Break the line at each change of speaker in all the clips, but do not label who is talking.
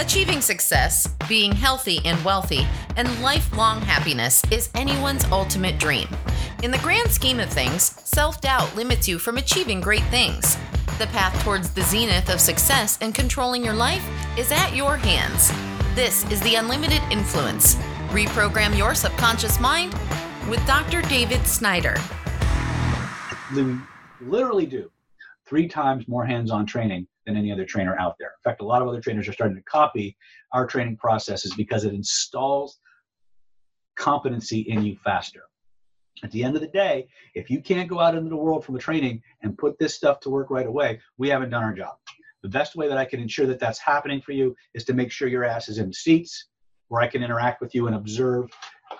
Achieving success, being healthy and wealthy, and lifelong happiness is anyone's ultimate dream. In the grand scheme of things, self doubt limits you from achieving great things. The path towards the zenith of success and controlling your life is at your hands. This is the Unlimited Influence. Reprogram your subconscious mind with Dr. David Snyder.
We literally do three times more hands on training than any other trainer out there. In fact, a lot of other trainers are starting to copy our training processes because it installs competency in you faster. At the end of the day, if you can't go out into the world from a training and put this stuff to work right away, we haven't done our job. The best way that I can ensure that that's happening for you is to make sure your ass is in the seats where I can interact with you and observe,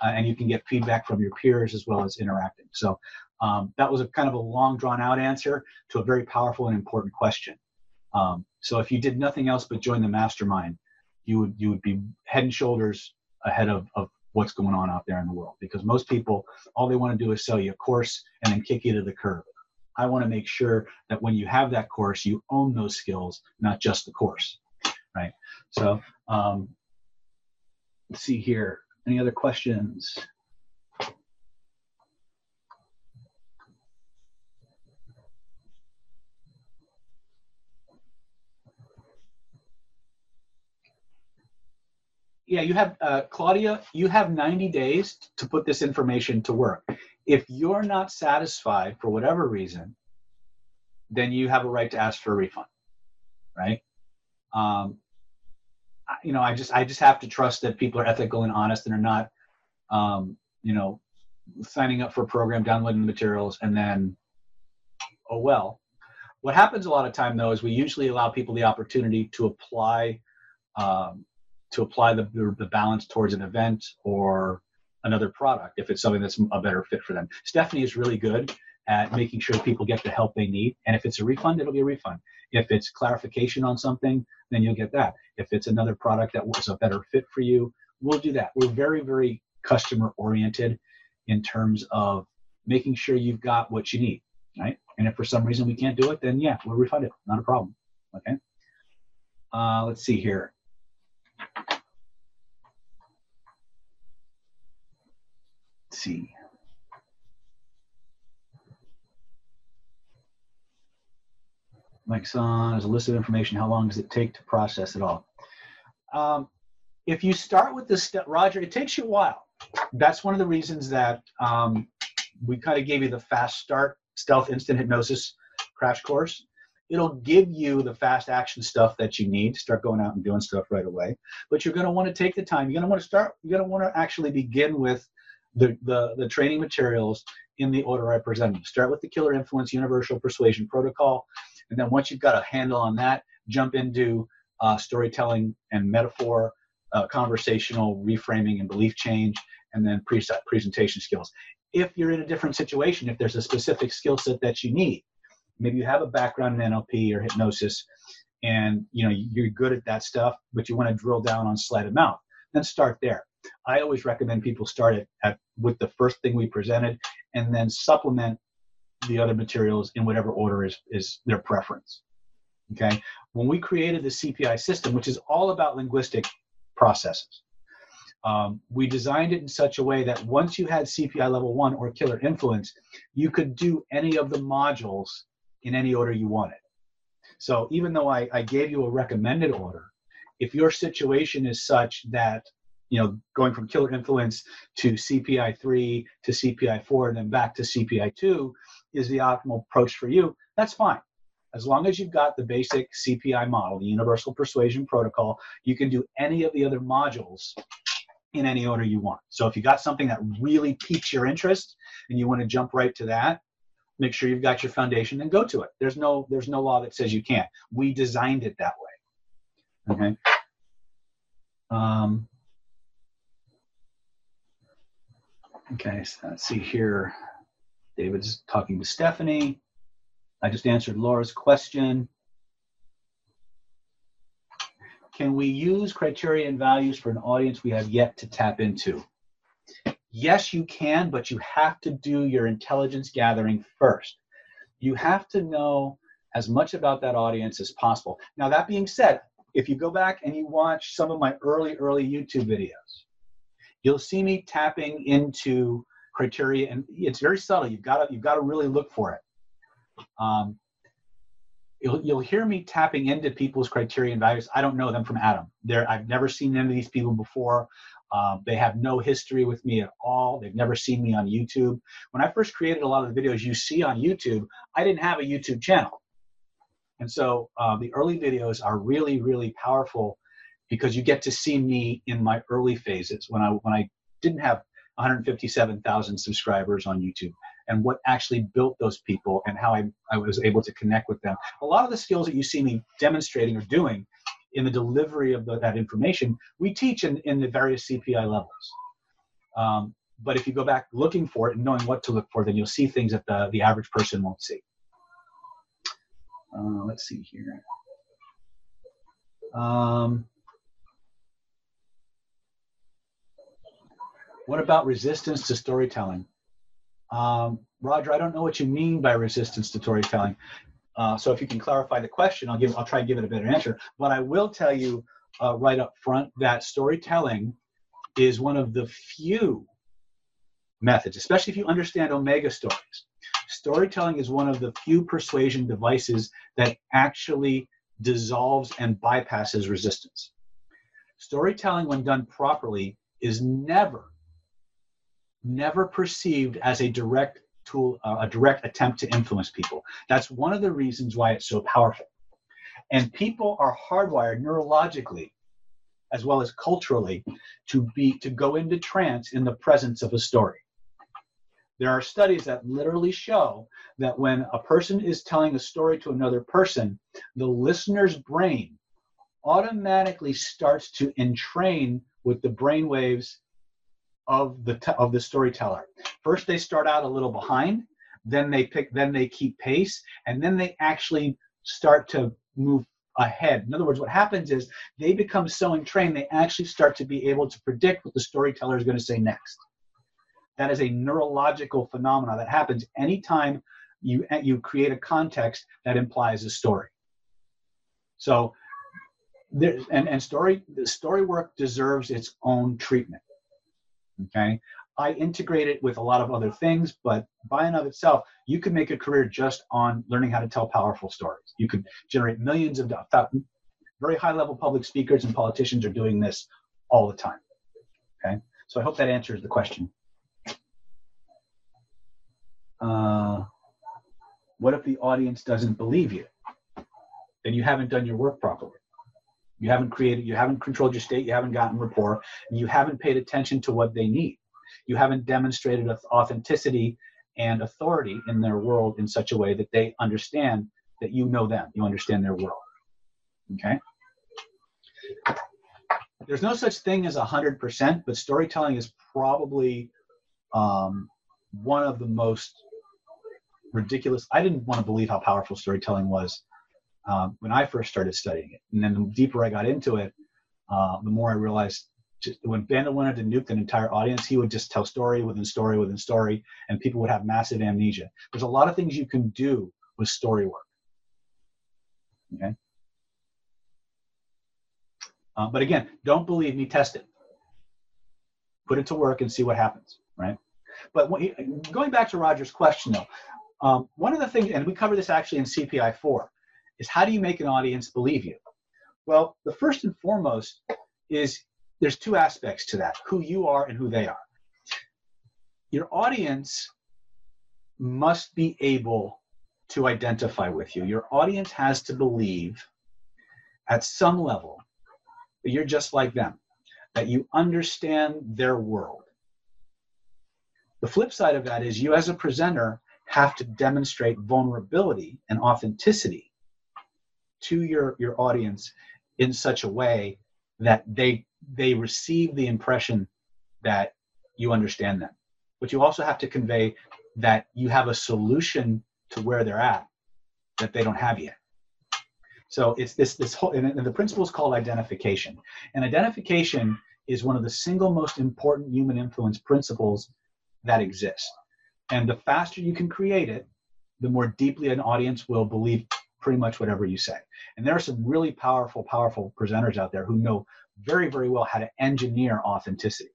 uh, and you can get feedback from your peers as well as interacting. So um, that was a kind of a long, drawn out answer to a very powerful and important question. Um, so if you did nothing else but join the mastermind, you would you would be head and shoulders ahead of, of what's going on out there in the world. Because most people, all they want to do is sell you a course and then kick you to the curb. I want to make sure that when you have that course, you own those skills, not just the course, right? So um, let's see here. Any other questions? Yeah, you have uh, Claudia. You have 90 days to put this information to work. If you're not satisfied for whatever reason, then you have a right to ask for a refund, right? Um, you know, I just I just have to trust that people are ethical and honest and are not, um, you know, signing up for a program, downloading the materials, and then, oh well. What happens a lot of time though is we usually allow people the opportunity to apply um, to apply the, the balance towards an event or another product if it's something that's a better fit for them. Stephanie is really good at making sure people get the help they need. And if it's a refund, it'll be a refund. If it's clarification on something, then you'll get that. If it's another product that was a better fit for you, we'll do that. We're very, very customer oriented in terms of making sure you've got what you need, right? And if for some reason we can't do it, then yeah, we'll refund it. Not a problem. Okay. Uh, let's see here. Let's see. Mike's on as a list of information. How long does it take to process it all? Um, if you start with the step, Roger, it takes you a while. That's one of the reasons that um, we kind of gave you the fast start stealth instant hypnosis crash course it'll give you the fast action stuff that you need to start going out and doing stuff right away. But you're going to want to take the time. You're going to want to start. You're going to want to actually begin with the, the, the training materials in the order I presented. Start with the Killer Influence Universal Persuasion Protocol, and then once you've got a handle on that, jump into uh, storytelling and metaphor, uh, conversational reframing and belief change, and then preset presentation skills. If you're in a different situation, if there's a specific skill set that you need, maybe you have a background in NLP or hypnosis and you know you're good at that stuff but you want to drill down on sleight of mouth then start there i always recommend people start it at with the first thing we presented and then supplement the other materials in whatever order is is their preference okay when we created the cpi system which is all about linguistic processes um, we designed it in such a way that once you had cpi level one or killer influence you could do any of the modules in any order you wanted. So even though I, I gave you a recommended order, if your situation is such that you know going from killer influence to CPI three to CPI four and then back to CPI two is the optimal approach for you, that's fine. As long as you've got the basic CPI model, the Universal Persuasion Protocol, you can do any of the other modules in any order you want. So if you got something that really piques your interest and you want to jump right to that, make sure you've got your foundation and go to it there's no there's no law that says you can't we designed it that way okay um, okay so let's see here david's talking to stephanie i just answered laura's question can we use criteria and values for an audience we have yet to tap into yes, you can, but you have to do your intelligence gathering first. You have to know as much about that audience as possible. Now, that being said, if you go back and you watch some of my early, early YouTube videos, you'll see me tapping into criteria, and it's very subtle. You've got to you've got to really look for it. Um, you'll you'll hear me tapping into people's criteria and values. I don't know them from Adam. There, I've never seen any of these people before. Um, they have no history with me at all. They've never seen me on YouTube. When I first created a lot of the videos you see on YouTube, I didn't have a YouTube channel. And so uh, the early videos are really, really powerful because you get to see me in my early phases when I when I didn't have 157,000 subscribers on YouTube and what actually built those people and how I, I was able to connect with them. A lot of the skills that you see me demonstrating or doing in the delivery of the, that information, we teach in, in the various CPI levels. Um, but if you go back looking for it and knowing what to look for, then you'll see things that the, the average person won't see. Uh, let's see here. Um, what about resistance to storytelling? Um, Roger, I don't know what you mean by resistance to storytelling. Uh, so if you can clarify the question, I'll give. I'll try and give it a better answer. But I will tell you uh, right up front that storytelling is one of the few methods, especially if you understand Omega stories. Storytelling is one of the few persuasion devices that actually dissolves and bypasses resistance. Storytelling, when done properly, is never, never perceived as a direct tool, uh, a direct attempt to influence people. That's one of the reasons why it's so powerful. And people are hardwired neurologically as well as culturally to be to go into trance in the presence of a story. There are studies that literally show that when a person is telling a story to another person, the listener's brain automatically starts to entrain with the brain waves of the of the storyteller. First, they start out a little behind, then they pick, then they keep pace, and then they actually start to move ahead. In other words, what happens is they become so entrained they actually start to be able to predict what the storyteller is going to say next. That is a neurological phenomenon that happens anytime you you create a context that implies a story. So, there, and and story the story work deserves its own treatment. Okay, I integrate it with a lot of other things, but by and of itself, you can make a career just on learning how to tell powerful stories. You could generate millions of very high level public speakers and politicians are doing this all the time. Okay, so I hope that answers the question. Uh, what if the audience doesn't believe you? Then you haven't done your work properly. You haven't created, you haven't controlled your state, you haven't gotten rapport, you haven't paid attention to what they need. You haven't demonstrated authenticity and authority in their world in such a way that they understand that you know them, you understand their world. Okay? There's no such thing as 100%, but storytelling is probably um, one of the most ridiculous. I didn't want to believe how powerful storytelling was um, when I first started studying it. And then the deeper I got into it, uh, the more I realized just, when Bandler wanted to nuke an entire audience, he would just tell story within story within story, and people would have massive amnesia. There's a lot of things you can do with story work. Okay. Uh, but again, don't believe me, test it. Put it to work and see what happens, right? But going back to Roger's question, though, um, one of the things, and we cover this actually in CPI 4, is how do you make an audience believe you? Well, the first and foremost is there's two aspects to that who you are and who they are. Your audience must be able to identify with you. Your audience has to believe at some level that you're just like them, that you understand their world. The flip side of that is you, as a presenter, have to demonstrate vulnerability and authenticity to your, your audience in such a way that they they receive the impression that you understand them. But you also have to convey that you have a solution to where they're at that they don't have yet. So it's this this whole and the principle is called identification. And identification is one of the single most important human influence principles that exist. And the faster you can create it, the more deeply an audience will believe pretty much whatever you say. And there are some really powerful, powerful presenters out there who know very, very well how to engineer authenticity.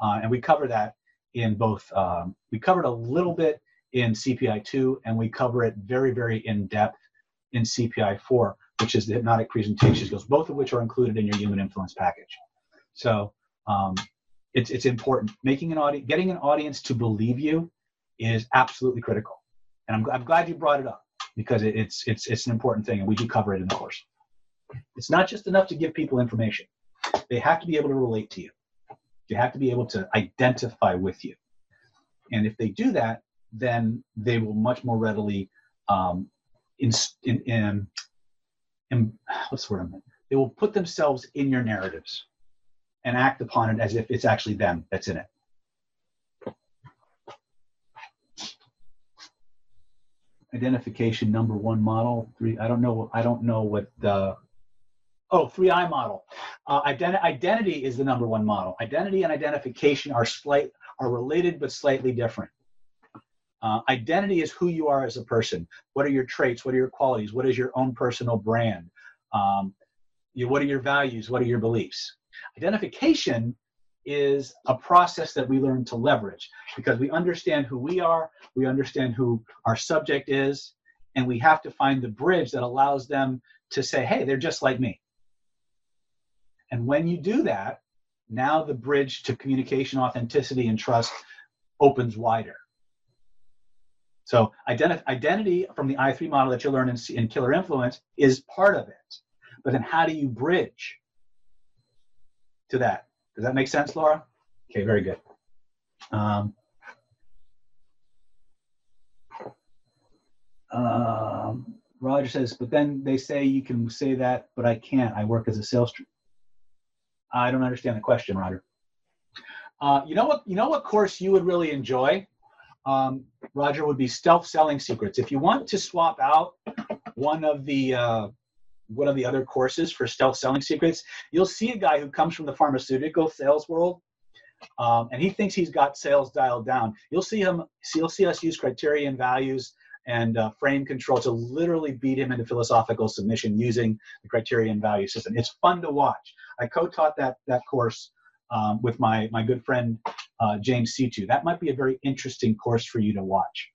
Uh, and we cover that in both, um, we covered a little bit in CPI 2, and we cover it very, very in depth in CPI 4, which is the hypnotic presentation skills, both of which are included in your human influence package. So um, it's, it's important. Making an audience, getting an audience to believe you is absolutely critical. And I'm, I'm glad you brought it up because it's, it's, it's an important thing, and we do cover it in the course. It's not just enough to give people information. They have to be able to relate to you. They have to be able to identify with you. And if they do that, then they will much more readily um, in, in, in, in what's the word They will put themselves in your narratives and act upon it as if it's actually them that's in it. Identification number one model three. I don't know. I don't know what the oh three I model. Uh, identi- identity is the number one model. Identity and identification are slight are related but slightly different. Uh, identity is who you are as a person. What are your traits? What are your qualities? What is your own personal brand? Um, you, what are your values? What are your beliefs? Identification is a process that we learn to leverage because we understand who we are, we understand who our subject is, and we have to find the bridge that allows them to say, hey, they're just like me. And when you do that, now the bridge to communication, authenticity, and trust opens wider. So identi- identity from the I3 model that you learn in, in Killer Influence is part of it. But then how do you bridge to that? Does that make sense, Laura? Okay, very good. Um, um, Roger says, but then they say you can say that, but I can't. I work as a sales. I don't understand the question, Roger. Uh, you know what? You know what course you would really enjoy? um, Roger, would be stealth selling secrets. If you want to swap out one of the uh, one of the other courses for stealth selling secrets, you'll see a guy who comes from the pharmaceutical sales world, um, and he thinks he's got sales dialed down. You'll see him. You'll see us use criterion values and uh, frame control to literally beat him into philosophical submission using the criterion value system. It's fun to watch. I co-taught that that course um, with my my good friend uh, James Situ. That might be a very interesting course for you to watch.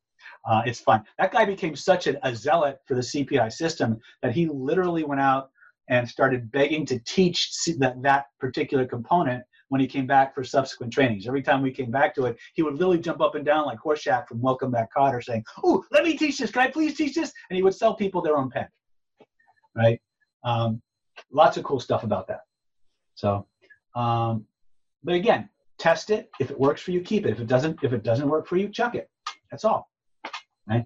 Uh, it's fun. That guy became such a, a zealot for the CPI system that he literally went out and started begging to teach that, that particular component when he came back for subsequent trainings. Every time we came back to it, he would literally jump up and down like Horshack from Welcome Back Kotter saying, Oh, let me teach this. Can I please teach this? And he would sell people their own pen. Right? Um, lots of cool stuff about that. So, um, but again, test it. If it works for you, keep it. If it doesn't, if it doesn't work for you, chuck it. That's all. Right?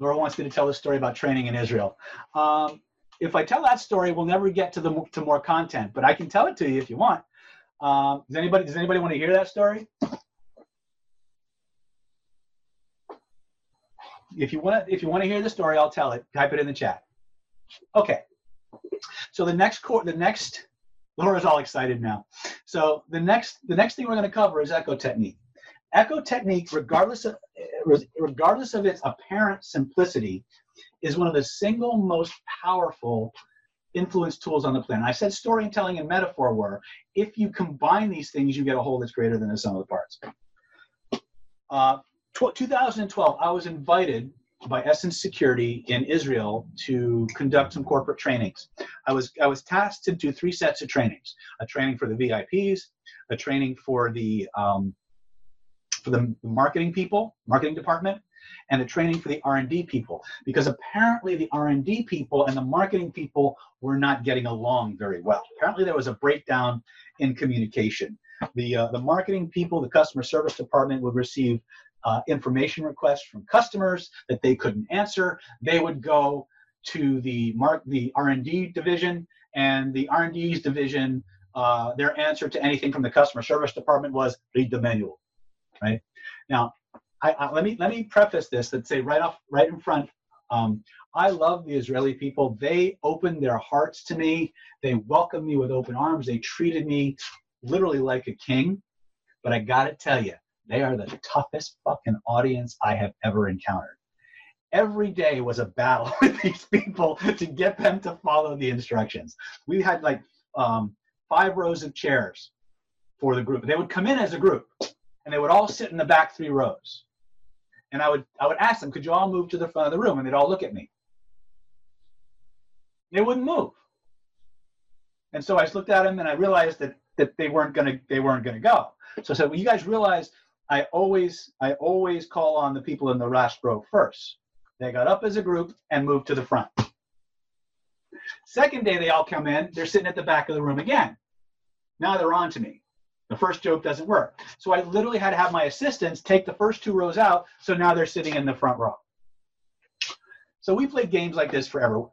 Laura wants me to tell the story about training in Israel. Um, if I tell that story, we'll never get to the to more content, but I can tell it to you if you want. Um, does anybody does anybody want to hear that story? If you want to if you want to hear the story, I'll tell it. Type it in the chat. Okay. So the next core the next Laura's all excited now. So the next the next thing we're going to cover is echo technique. Echo technique, regardless of regardless of its apparent simplicity, is one of the single most powerful influence tools on the planet. I said storytelling and metaphor were. If you combine these things, you get a whole that's greater than the sum of the parts. Uh, 2012, I was invited by Essence Security in Israel to conduct some corporate trainings. I was I was tasked to do three sets of trainings: a training for the VIPs, a training for the um, for the marketing people, marketing department, and the training for the R&D people. Because apparently the R&D people and the marketing people were not getting along very well. Apparently there was a breakdown in communication. The uh, the marketing people, the customer service department would receive uh, information requests from customers that they couldn't answer. They would go to the mark the R&D division, and the R&D's division, uh, their answer to anything from the customer service department was read the manual. Right now, I, I, let me let me preface this that say right off right in front. Um, I love the Israeli people. They opened their hearts to me. They welcomed me with open arms. They treated me literally like a king. But I got to tell you, they are the toughest fucking audience I have ever encountered. every day was a battle with these people to get them to follow the instructions. We had like um, five rows of chairs for the group. They would come in as a group, and they would all sit in the back three rows. And I would I would ask them, "Could you all move to the front of the room?" And they'd all look at me. They wouldn't move. And so I just looked at them, and I realized that that they weren't gonna they weren't gonna go. So I said, "Well, you guys realize I always I always call on the people in the last row first. They got up as a group and moved to the front. Second day they all come in, they're sitting at the back of the room again. Now they're on to me. The first joke doesn't work. So I literally had to have my assistants take the first two rows out, so now they're sitting in the front row. So we played games like this forever.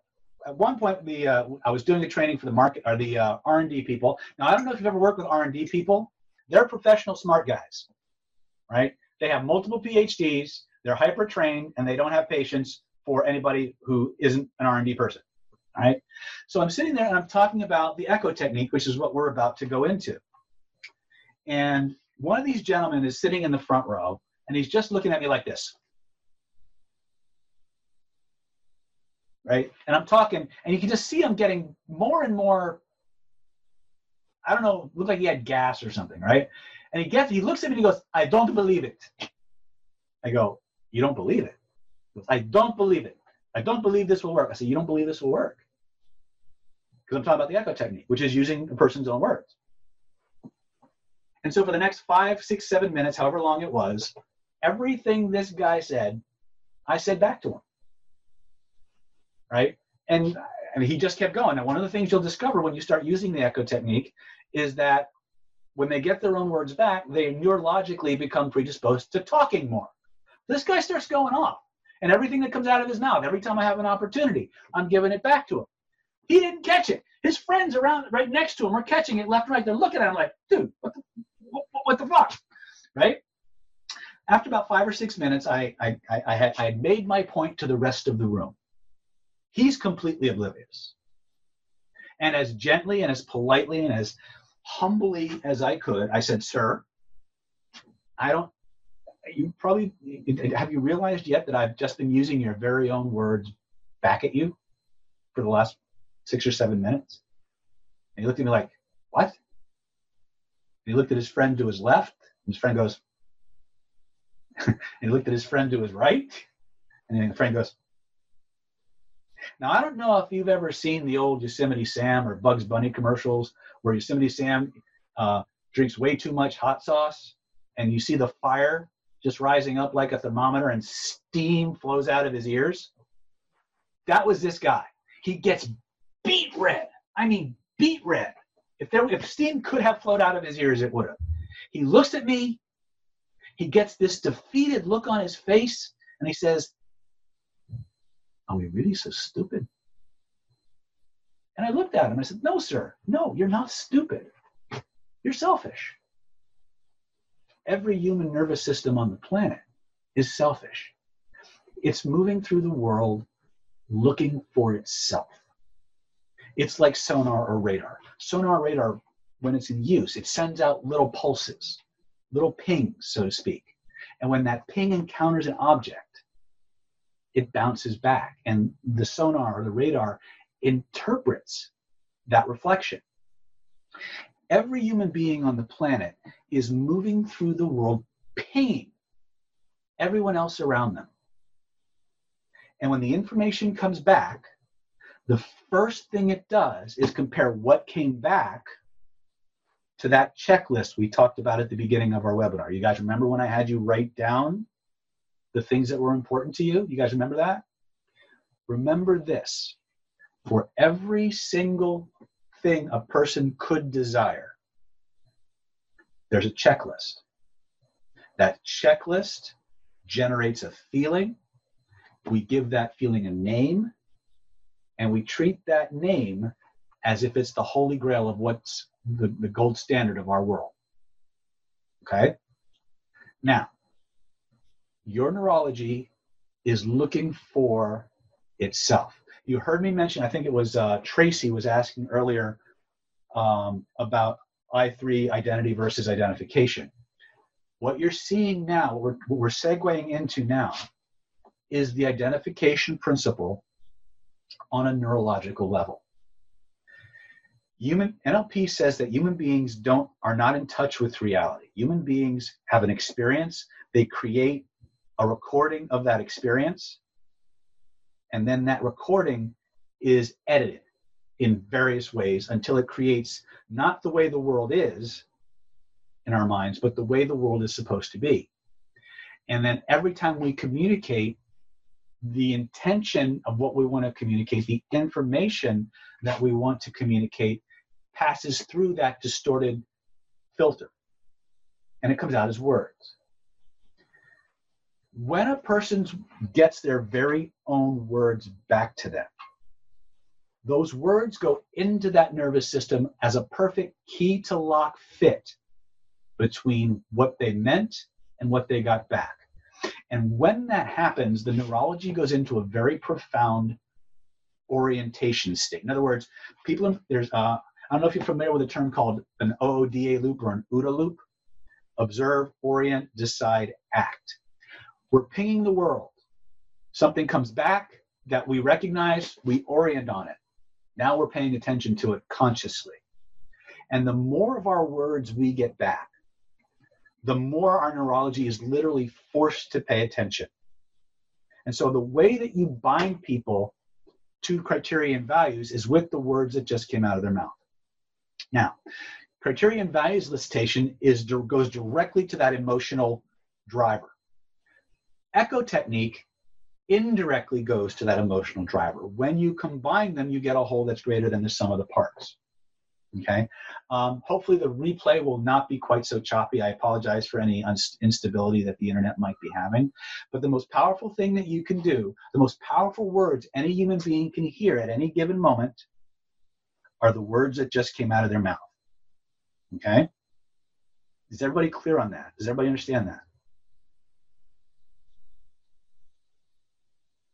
At one point, the uh, I was doing a training for the market or the uh, R&D people. Now I don't know if you've ever worked with R&D people. They're professional smart guys right? They have multiple PhDs, they're hyper trained, and they don't have patience for anybody who isn't an R&D person, right? So I'm sitting there and I'm talking about the echo technique, which is what we're about to go into. And one of these gentlemen is sitting in the front row, and he's just looking at me like this. Right? And I'm talking, and you can just see him getting more and more, I don't know, look like he had gas or something, right? And he gets, he looks at me and he goes, I don't believe it. I go, You don't believe it? Goes, I don't believe it. I don't believe this will work. I say, You don't believe this will work? Because I'm talking about the echo technique, which is using a person's own words. And so for the next five, six, seven minutes, however long it was, everything this guy said, I said back to him. Right? And, and he just kept going. And one of the things you'll discover when you start using the echo technique is that when they get their own words back, they neurologically become predisposed to talking more. This guy starts going off, and everything that comes out of his mouth, every time I have an opportunity, I'm giving it back to him. He didn't catch it. His friends around right next to him are catching it left and right. They're looking at him like, dude, what the, what, the fuck? Right? After about five or six minutes, I, I, I, I, had, I had made my point to the rest of the room. He's completely oblivious. And as gently and as politely and as humbly as I could, I said, Sir, I don't, you probably, have you realized yet that I've just been using your very own words back at you for the last six or seven minutes? And he looked at me like, What? He looked at his friend to his left, and his friend goes, he looked at his friend to his right, and then the friend goes, now, I don't know if you've ever seen the old Yosemite Sam or Bugs Bunny commercials where Yosemite Sam uh, drinks way too much hot sauce and you see the fire just rising up like a thermometer and steam flows out of his ears. That was this guy. He gets beet red. I mean, beet red. If there, if steam could have flowed out of his ears, it would have. He looks at me. He gets this defeated look on his face, and he says, are we really so stupid? And I looked at him. I said, No, sir. No, you're not stupid. You're selfish. Every human nervous system on the planet is selfish. It's moving through the world looking for itself. It's like sonar or radar. Sonar radar, when it's in use, it sends out little pulses, little pings, so to speak. And when that ping encounters an object, it bounces back. And the sonar or the radar interprets that reflection. Every human being on the planet is moving through the world paying everyone else around them. And when the information comes back, the first thing it does is compare what came back to that checklist we talked about at the beginning of our webinar. You guys remember when I had you write down the things that were important to you. You guys remember that? Remember this for every single thing a person could desire, there's a checklist. That checklist generates a feeling. We give that feeling a name, and we treat that name as if it's the holy grail of what's the, the gold standard of our world. Okay? Now, your neurology is looking for itself. You heard me mention, I think it was uh, Tracy was asking earlier um, about I3 identity versus identification. What you're seeing now, what we're, what we're segueing into now, is the identification principle on a neurological level. Human NLP says that human beings don't are not in touch with reality. Human beings have an experience, they create a recording of that experience, and then that recording is edited in various ways until it creates not the way the world is in our minds, but the way the world is supposed to be. And then every time we communicate, the intention of what we want to communicate, the information that we want to communicate, passes through that distorted filter. And it comes out as words. When a person gets their very own words back to them, those words go into that nervous system as a perfect key to lock fit between what they meant and what they got back. And when that happens, the neurology goes into a very profound orientation state. In other words, people there's uh, I don't know if you're familiar with a term called an OODA loop or an OODA loop. Observe, orient, decide, act. We're pinging the world. Something comes back that we recognize, we orient on it. Now we're paying attention to it consciously. And the more of our words we get back, the more our neurology is literally forced to pay attention. And so the way that you bind people to criterion values is with the words that just came out of their mouth. Now, criterion values elicitation is goes directly to that emotional driver. Echo technique indirectly goes to that emotional driver. When you combine them, you get a whole that's greater than the sum of the parts. Okay. Um, hopefully the replay will not be quite so choppy. I apologize for any instability that the internet might be having. But the most powerful thing that you can do, the most powerful words any human being can hear at any given moment, are the words that just came out of their mouth. Okay. Is everybody clear on that? Does everybody understand that?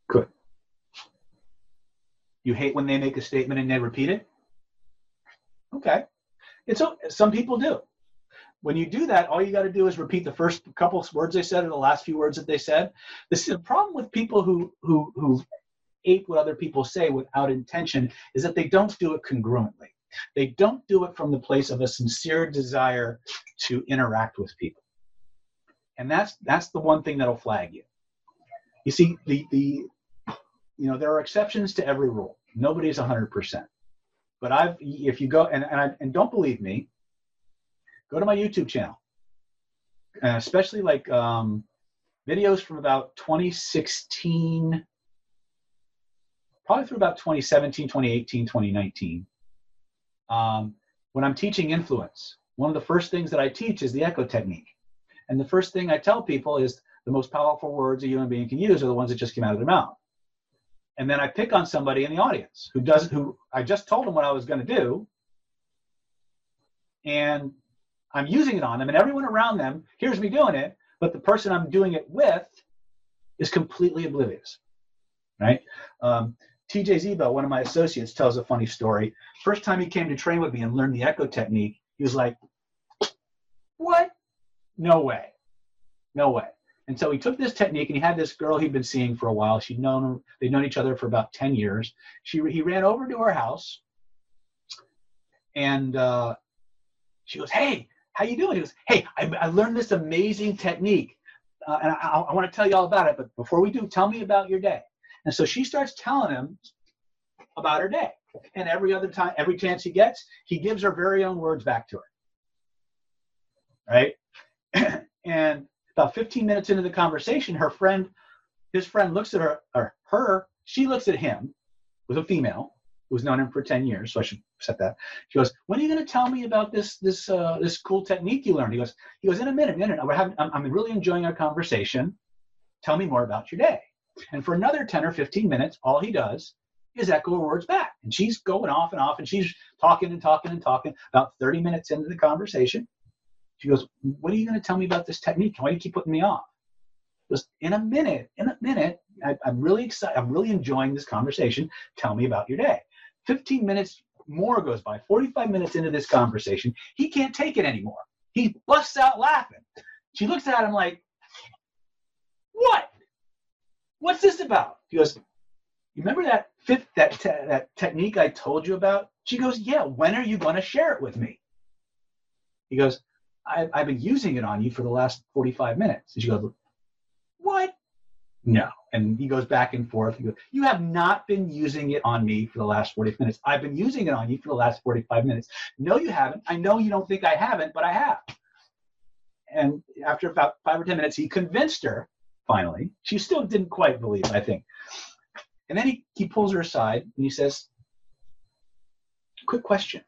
Good. You hate when they make a statement and they repeat it? Okay. It's some people do. When you do that, all you got to do is repeat the first couple of words they said or the last few words that they said. This is the problem with people who who who ape what other people say without intention is that they don't do it congruently. They don't do it from the place of a sincere desire to interact with people. And that's that's the one thing that'll flag you. You see, the the you know, there are exceptions to every rule. Nobody's 100%. But I've, if you go, and, and, I, and don't believe me, go to my YouTube channel. Especially like um, videos from about 2016, probably through about 2017, 2018, 2019. Um, when I'm teaching influence, one of the first things that I teach is the echo technique. And the first thing I tell people is the most powerful words a human being can use are the ones that just came out of their mouth and then I pick on somebody in the audience who doesn't who I just told them what I was going to do and I'm using it on them and everyone around them hears me doing it but the person I'm doing it with is completely oblivious right um, TJ Zebo, one of my associates, tells a funny story. First time he came to train with me and learn the echo technique, he was like, What? No way. No way. And so he took this technique and he had this girl he'd been seeing for a while. She'd known they'd known each other for about 10 years. She he ran over to her house and uh, she goes, Hey, how you doing? He goes, Hey, I, I learned this amazing technique. Uh, and I, I want to tell you all about it. But before we do, tell me about your day. And so she starts telling him about her day. And every other time, every chance he gets, he gives her very own words back to her. Right? and about 15 minutes into the conversation, her friend, his friend looks at her, or her, she looks at him, was a female, who's known him for 10 years, so I should set that. She goes, "When are you going to tell me about this this uh, this cool technique you learned?" He goes, "He goes in a minute, in a minute. Having, I'm, I'm really enjoying our conversation. Tell me more about your day." And for another 10 or 15 minutes, all he does is echo her words back, and she's going off and off, and she's talking and talking and talking. About 30 minutes into the conversation, she goes, What are you going to tell me about this technique? Why do you keep putting me off? Just in a minute, in a minute, I, I'm really excited. I'm really enjoying this conversation. Tell me about your day. 15 minutes more goes by, 45 minutes into this conversation. He can't take it anymore. He busts out laughing. She looks at him like, What? What's this about? He goes, You remember that fifth that te- that technique I told you about? She goes, Yeah. When are you going to share it with me? He goes, I, I've been using it on you for the last 45 minutes. And she goes, What? No. And he goes back and forth. He goes, You have not been using it on me for the last 40 minutes. I've been using it on you for the last 45 minutes. No, you haven't. I know you don't think I haven't, but I have. And after about five or 10 minutes, he convinced her finally. She still didn't quite believe, I think. And then he, he pulls her aside and he says, Quick question.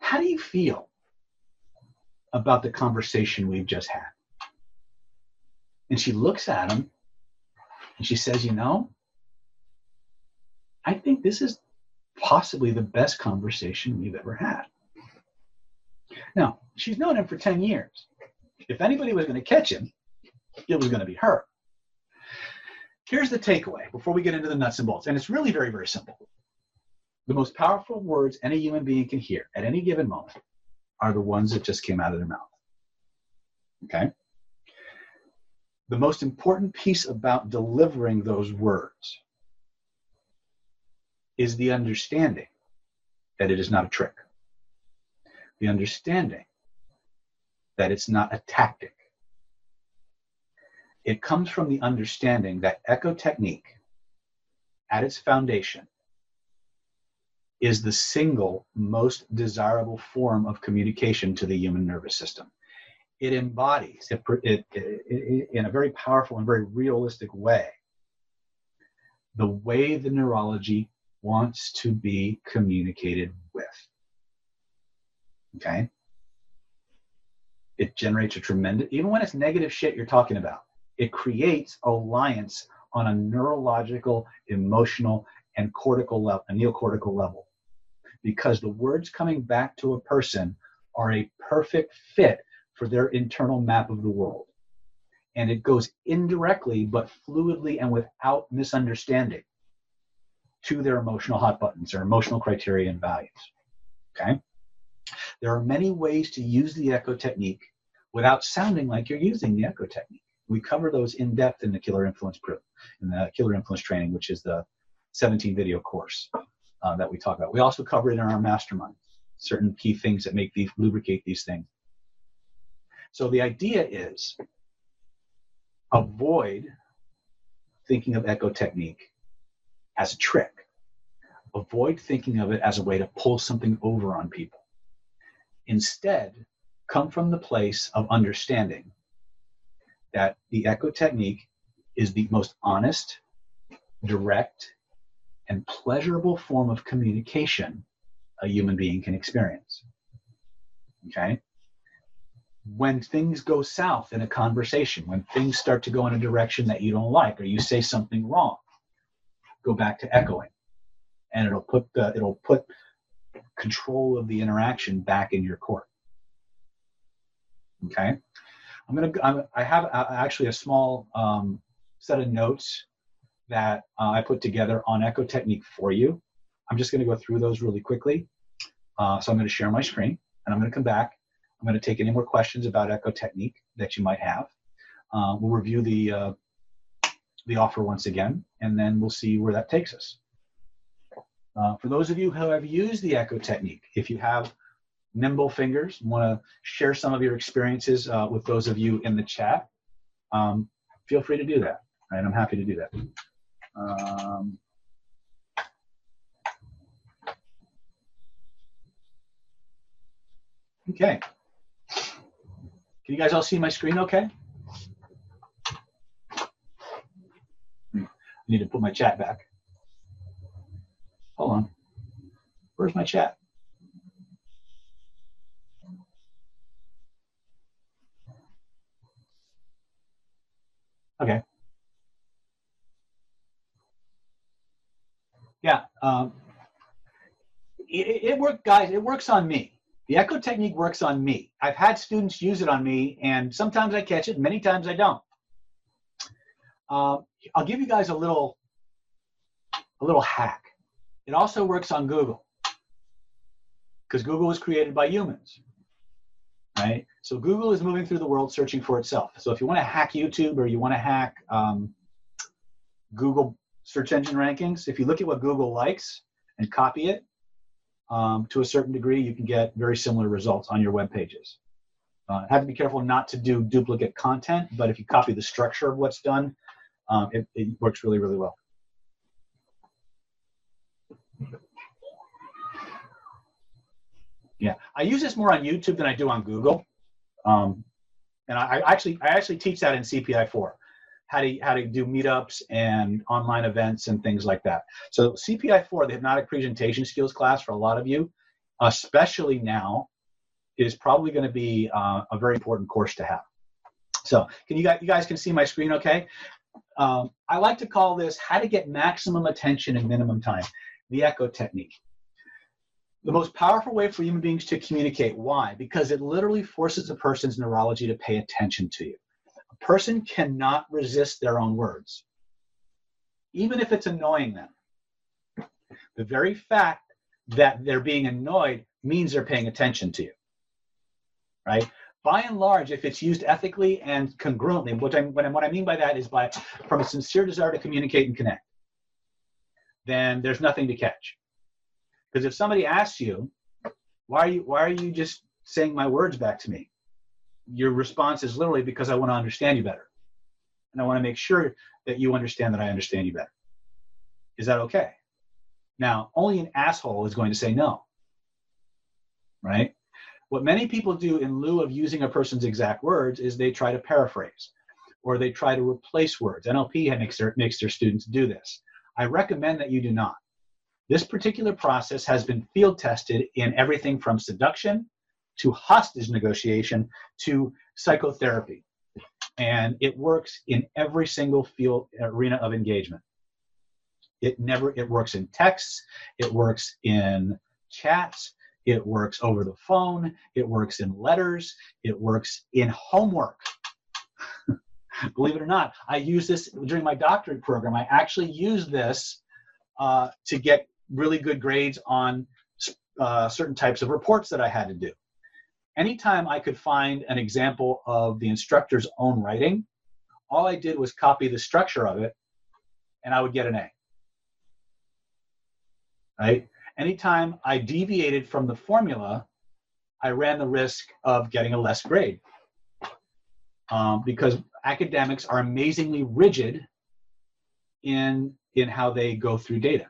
How do you feel about the conversation we've just had? And she looks at him and she says, You know, I think this is possibly the best conversation we've ever had. Now, she's known him for 10 years. If anybody was going to catch him, it was going to be her. Here's the takeaway before we get into the nuts and bolts, and it's really very, very simple. The most powerful words any human being can hear at any given moment are the ones that just came out of their mouth. Okay? The most important piece about delivering those words is the understanding that it is not a trick, the understanding that it's not a tactic. It comes from the understanding that echo technique, at its foundation, is the single most desirable form of communication to the human nervous system. It embodies, it, it, it, in a very powerful and very realistic way, the way the neurology wants to be communicated with. Okay? It generates a tremendous, even when it's negative shit you're talking about, it creates alliance on a neurological, emotional, and cortical level, a neocortical level. Because the words coming back to a person are a perfect fit for their internal map of the world. And it goes indirectly, but fluidly and without misunderstanding to their emotional hot buttons, their emotional criteria and values. Okay? There are many ways to use the echo technique without sounding like you're using the echo technique. We cover those in depth in the Killer Influence proof, in the Killer Influence training, which is the 17 video course uh, that we talk about. We also cover it in our mastermind, certain key things that make these lubricate these things. So the idea is avoid thinking of echo technique as a trick. Avoid thinking of it as a way to pull something over on people. Instead, come from the place of understanding that the echo technique is the most honest, direct, and pleasurable form of communication a human being can experience. Okay? When things go south in a conversation, when things start to go in a direction that you don't like, or you say something wrong, go back to echoing. And it'll put the it'll put control of the interaction back in your court. Okay? I'm gonna. I'm, I have actually a small um, set of notes that uh, I put together on echo technique for you. I'm just going to go through those really quickly. Uh, so I'm going to share my screen, and I'm going to come back. I'm going to take any more questions about echo technique that you might have. Uh, we'll review the uh, the offer once again, and then we'll see where that takes us. Uh, for those of you who have used the echo technique, if you have nimble fingers, want to share some of your experiences uh, with those of you in the chat, um, feel free to do that. Right, I'm happy to do that. Um, okay. Can you guys all see my screen okay? Hmm. I need to put my chat back. Hold on. Where's my chat? Okay. Yeah. Um, it, it works, guys. It works on me. The echo technique works on me. I've had students use it on me, and sometimes I catch it, many times I don't. Uh, I'll give you guys a little, a little hack. It also works on Google because Google was created by humans right? So Google is moving through the world searching for itself. So if you want to hack YouTube or you want to hack um, Google search engine rankings. If you look at what Google likes and copy it, um, to a certain degree, you can get very similar results on your web pages. Uh, have to be careful not to do duplicate content, but if you copy the structure of what's done, um, it, it works really, really well. Yeah, I use this more on YouTube than I do on Google. Um, and I, I, actually I actually teach that in CPI four, how to how to do meetups and online events and things like that. So CPI four, the hypnotic presentation skills class for a lot of you, especially now, is probably going to be uh, a very important course to have. So can you guys you guys can see my screen okay? Um, I like to call this how to get maximum attention in minimum time, the echo technique the most powerful way for human beings to communicate. Why? Because it literally forces a person's neurology to pay attention to you. A person cannot resist their own words, even if it's annoying them. The very fact that they're being annoyed means they're paying attention to you. Right? By and large, if it's used ethically and congruently, what, I, what I mean by that is by from a sincere desire to communicate and connect, then there's nothing to catch because if somebody asks you, why are you why are you just saying my words back to me? Your response is literally because I want to understand you better. And I want to make sure that you understand that I understand you better. Is that okay? Now, only an asshole is going to say no. Right? What many people do in lieu of using a person's exact words is they try to paraphrase or they try to replace words. NLP makes their, makes their students do this. I recommend that you do not. This particular process has been field tested in everything from seduction to hostage negotiation to psychotherapy. And it works in every single field arena of engagement. It never it works in texts, it works in chats, it works over the phone, it works in letters, it works in homework. Believe it or not, I use this during my doctorate program. I actually use this uh, to get really good grades on uh, certain types of reports that I had to do. Anytime I could find an example of the instructor's own writing, all I did was copy the structure of it and I would get an A. Right? Anytime I deviated from the formula, I ran the risk of getting a less grade. Um, because academics are amazingly rigid in, in how they go through data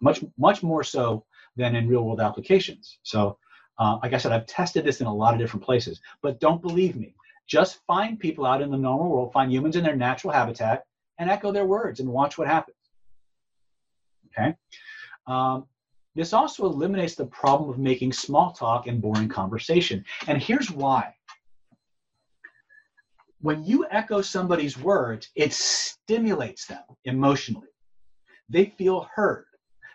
much much more so than in real world applications. So, uh, like I said, I've tested this in a lot of different places, but don't believe me. Just find people out in the normal world, find humans in their natural habitat, and echo their words and watch what happens. Okay. Um, this also eliminates the problem of making small talk and boring conversation. And here's why. When you echo somebody's words, it stimulates them emotionally. They feel heard.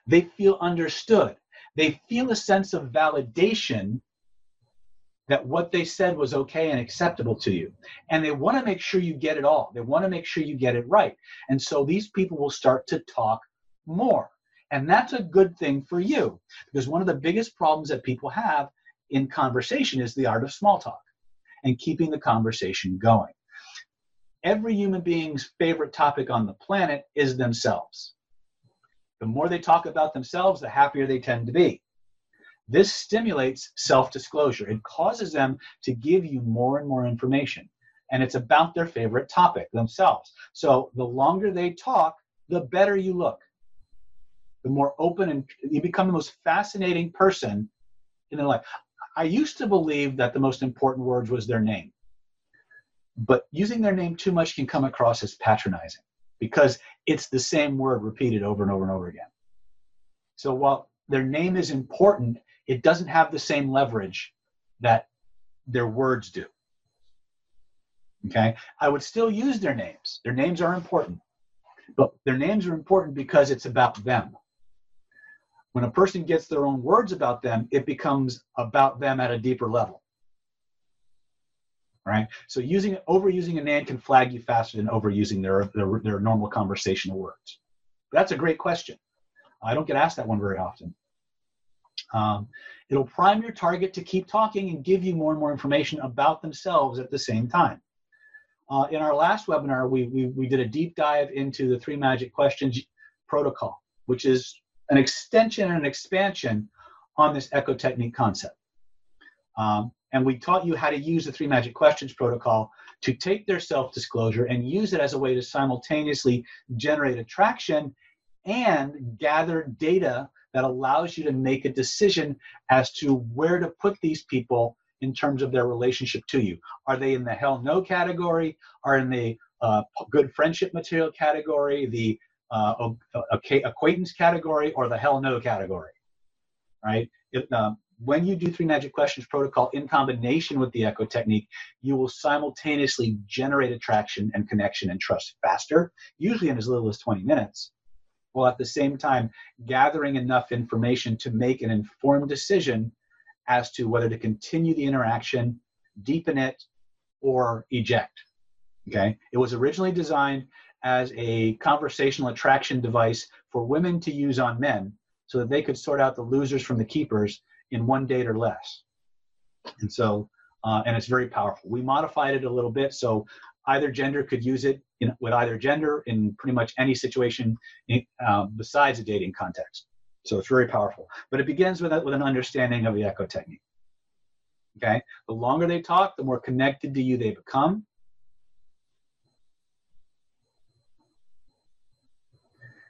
They feel understood. They feel a sense of validation that what they said was okay and acceptable to you. And they want to make sure you get it all. They want to make sure you get it right. And so these people will start to talk more. And that's a good thing for you because one of the biggest problems that people have in conversation is the art of small talk and keeping the conversation going. Every human being's favorite topic on the planet is themselves. The more they talk about themselves, the happier they tend to be. This stimulates self disclosure. It causes them to give you more and more information. And it's about their favorite topic themselves. So the longer they talk, the better you look. The more open and you become the most fascinating person in their life. I used to believe that the most important words was their name. But using their name too much can come across as patronizing because it's the same word repeated over and over and over again. So while their name is important, it doesn't have the same leverage that their words do. Okay? I would still use their names. Their names are important. But their names are important because it's about them. When a person gets their own words about them, it becomes about them at a deeper level right? So using overusing a name can flag you faster than overusing their their, their normal conversational words. That's a great question. I don't get asked that one very often. Um, it'll prime your target to keep talking and give you more and more information about themselves at the same time. Uh, in our last webinar, we, we, we did a deep dive into the three magic questions protocol, which is an extension and an expansion on this echo technique concept. Um, and we taught you how to use the three magic questions protocol to take their self-disclosure and use it as a way to simultaneously generate attraction and gather data that allows you to make a decision as to where to put these people in terms of their relationship to you. Are they in the hell no category? Are in the uh, good friendship material category, the uh, acquaintance category, or the hell no category? Right? Uh, when you do three magic questions protocol in combination with the echo technique, you will simultaneously generate attraction and connection and trust faster, usually in as little as 20 minutes, while at the same time gathering enough information to make an informed decision as to whether to continue the interaction, deepen it, or eject. Okay, it was originally designed as a conversational attraction device for women to use on men so that they could sort out the losers from the keepers in one date or less. And so, uh, and it's very powerful. We modified it a little bit so either gender could use it in, with either gender in pretty much any situation in, uh, besides a dating context. So it's very powerful. But it begins with, a, with an understanding of the echo technique. Okay? The longer they talk, the more connected to you they become.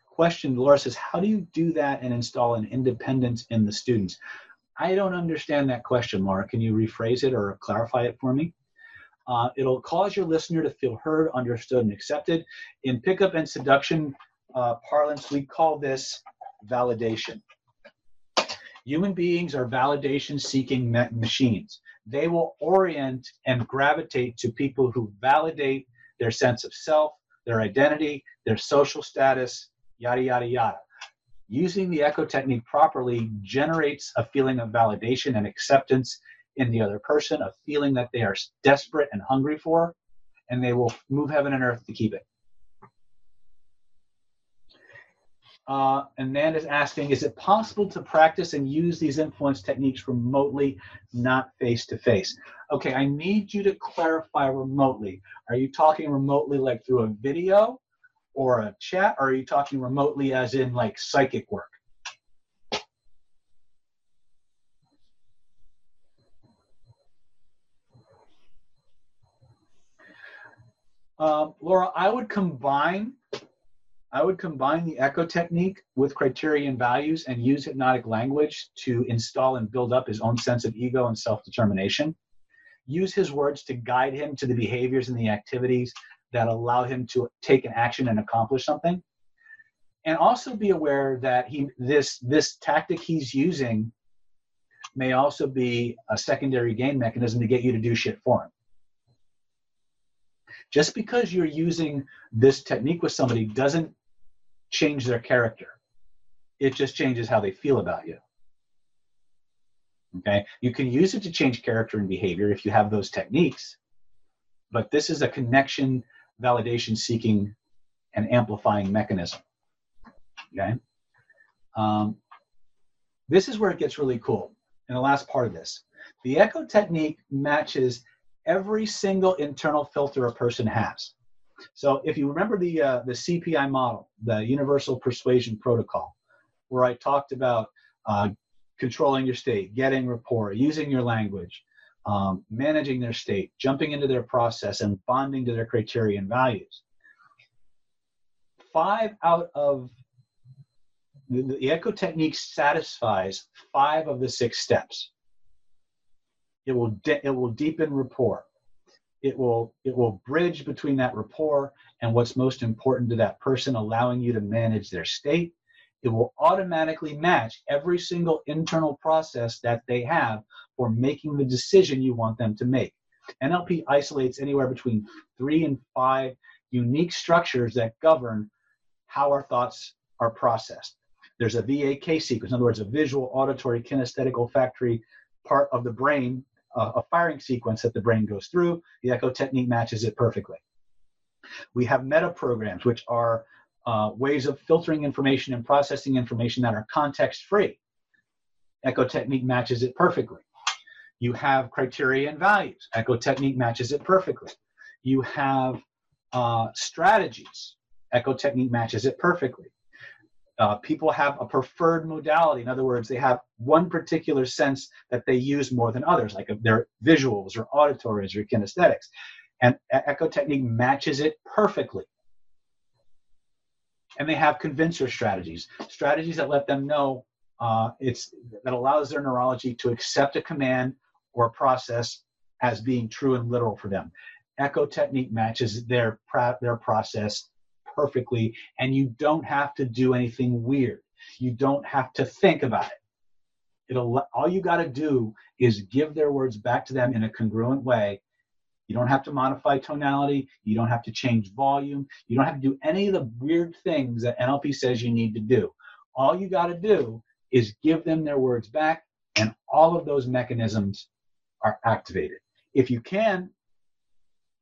Question, Laura says, how do you do that and install an independence in the students? I don't understand that question, Laura. Can you rephrase it or clarify it for me? Uh, it'll cause your listener to feel heard, understood, and accepted. In pickup and seduction uh, parlance, we call this validation. Human beings are validation seeking machines. They will orient and gravitate to people who validate their sense of self, their identity, their social status, yada, yada, yada. Using the echo technique properly generates a feeling of validation and acceptance in the other person, a feeling that they are desperate and hungry for, and they will move heaven and earth to keep it. Uh, is asking, is it possible to practice and use these influence techniques remotely, not face to face? Okay, I need you to clarify remotely. Are you talking remotely like through a video or a chat, or are you talking remotely as in like psychic work? Uh, Laura, I would combine I would combine the echo technique with criterion values and use hypnotic language to install and build up his own sense of ego and self-determination. Use his words to guide him to the behaviors and the activities that allow him to take an action and accomplish something. And also be aware that he this this tactic he's using may also be a secondary gain mechanism to get you to do shit for him. Just because you're using this technique with somebody doesn't change their character. It just changes how they feel about you. Okay? You can use it to change character and behavior if you have those techniques, but this is a connection, validation seeking, and amplifying mechanism. Okay? Um, this is where it gets really cool in the last part of this. The echo technique matches every single internal filter a person has. So if you remember the uh, the CPI model, the Universal Persuasion Protocol, where I talked about uh, controlling your state, getting rapport, using your language, um, managing their state, jumping into their process, and bonding to their criteria and values. Five out of the, the Echo technique satisfies five of the six steps. It will de- it will deepen rapport it will it will bridge between that rapport and what's most important to that person allowing you to manage their state it will automatically match every single internal process that they have for making the decision you want them to make nlp isolates anywhere between three and five unique structures that govern how our thoughts are processed there's a vak sequence in other words a visual auditory kinesthetic olfactory part of the brain uh, a firing sequence that the brain goes through. The echo technique matches it perfectly. We have meta programs, which are uh, ways of filtering information and processing information that are context free. Echo technique matches it perfectly. You have criteria and values. Echo technique matches it perfectly. You have uh, strategies. Echo technique matches it perfectly. Uh, people have a preferred modality. In other words, they have one particular sense that they use more than others, like their visuals or auditories or kinesthetics. And echo technique matches it perfectly. And they have convincer strategies, strategies that let them know uh, it's that allows their neurology to accept a command or a process as being true and literal for them. Echo technique matches their their process perfectly, and you don't have to do anything weird. You don't have to think about it. It'll all you got to do is give their words back to them in a congruent way. You don't have to modify tonality. You don't have to change volume. You don't have to do any of the weird things that NLP says you need to do. All you got to do is give them their words back, and all of those mechanisms are activated. If you can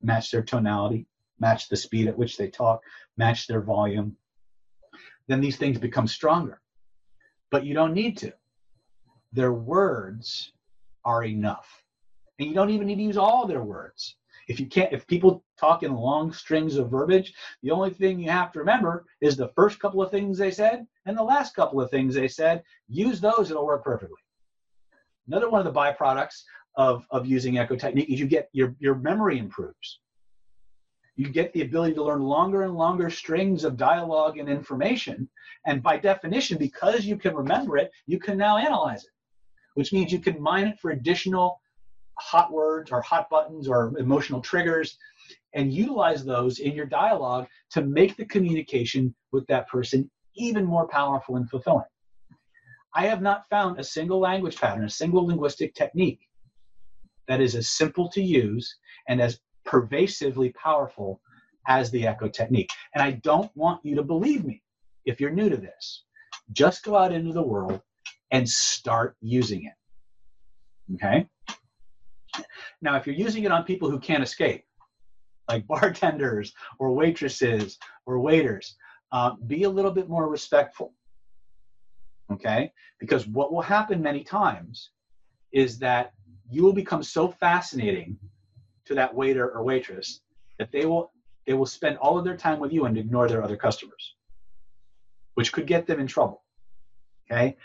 match their tonality, match the speed at which they talk, match their volume, then these things become stronger. But you don't need to. Their words are enough. And you don't even need to use all their words. If you can't, if people talk in long strings of verbiage, the only thing you have to remember is the first couple of things they said and the last couple of things they said. Use those, it'll work perfectly. Another one of the byproducts of, of using echo technique is you get your, your memory improves. You get the ability to learn longer and longer strings of dialogue and information. And by definition, because you can remember it, you can now analyze it, which means you can mine it for additional hot words or hot buttons or emotional triggers and utilize those in your dialogue to make the communication with that person even more powerful and fulfilling. I have not found a single language pattern, a single linguistic technique that is as simple to use and as pervasively powerful as the echo technique. And I don't want you to believe me if you're new to this. Just go out into the world and start using it. Okay? Now, if you're using it on people who can't escape, like bartenders or waitresses or waiters, uh, be a little bit more respectful. Okay? Because what will happen many times is that you will become so fascinating to that waiter or waitress that they will they will spend all of their time with you and ignore their other customers, which could get them in trouble. Okay?